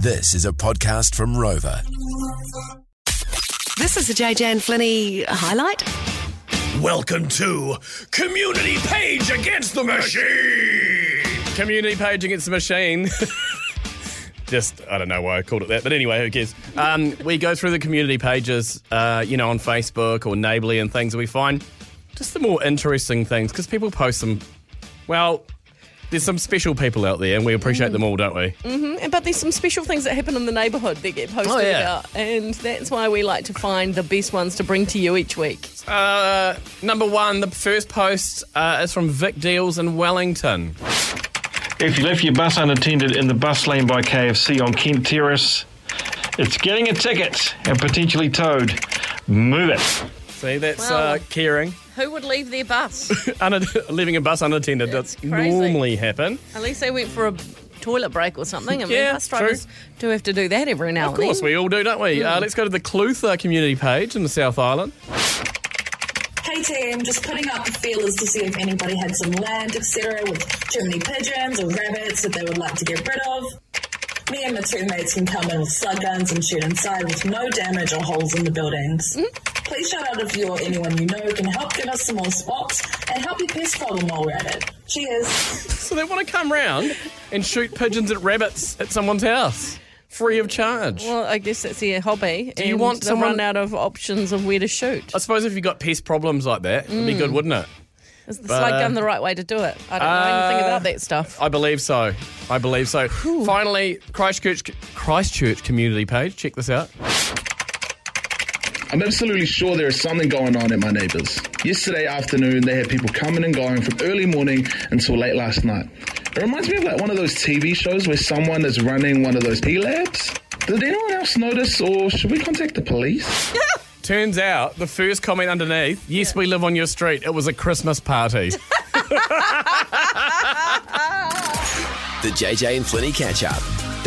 This is a podcast from Rover. This is a JJ and Flinny highlight. Welcome to Community Page Against the Machine. Community page against the machine. Just, I don't know why I called it that, but anyway, who cares? Um, we go through the community pages, uh, you know, on Facebook or Neighbourly and things, and we find just the more interesting things because people post them. Well, there's some special people out there, and we appreciate them all, don't we? Mm, But there's some special things that happen in the neighbourhood that get posted Oh, yeah. about, and that's why we like to find the best ones to bring to you each week. Uh, number one, the first post uh, is from Vic Deals in Wellington. If you left your bus unattended in the bus lane by KFC on Kent Terrace, it's getting a ticket and potentially towed. Move it. See, that's Wow. uh, caring. Who would leave their bus? Un- leaving a bus unattended That's crazy. normally happen. At least they went for a toilet break or something. I mean, Yeah, bus drivers do have to do that every now Of course, and then. we all do, don't we? Hmm. Uh, let's go to the Clutha community page in the South Island. Hey team, just putting up the feelers to see if anybody had some land, etc., with too many pigeons or rabbits that they would like to get rid of. Me and my two mates can come in with slug guns and shoot inside with no damage or holes in the buildings. Please shout out if you or anyone you know can help give us some more spots and help your pest problem while we're at it. Cheers. So they want to come round and shoot pigeons at rabbits at someone's house, free of charge. Well, I guess that's their hobby. Do you and want they've someone- run out of options of where to shoot? I suppose if you've got pest problems like that, it'd be good, wouldn't it? Is the slug uh, gun the right way to do it? I don't know anything about that stuff. I believe so. I believe so. Finally, Christchurch Christchurch community page. Check this out. I'm absolutely sure there is something going on at my neighbours. Yesterday afternoon, they had people coming and going from early morning until late last night. It reminds me of like one of those TV shows where someone is running one of those P labs. Did anyone else notice, or should we contact the police? Turns out the first comment underneath, yes, we live on your street. It was a Christmas party. The JJ and Flinny catch up.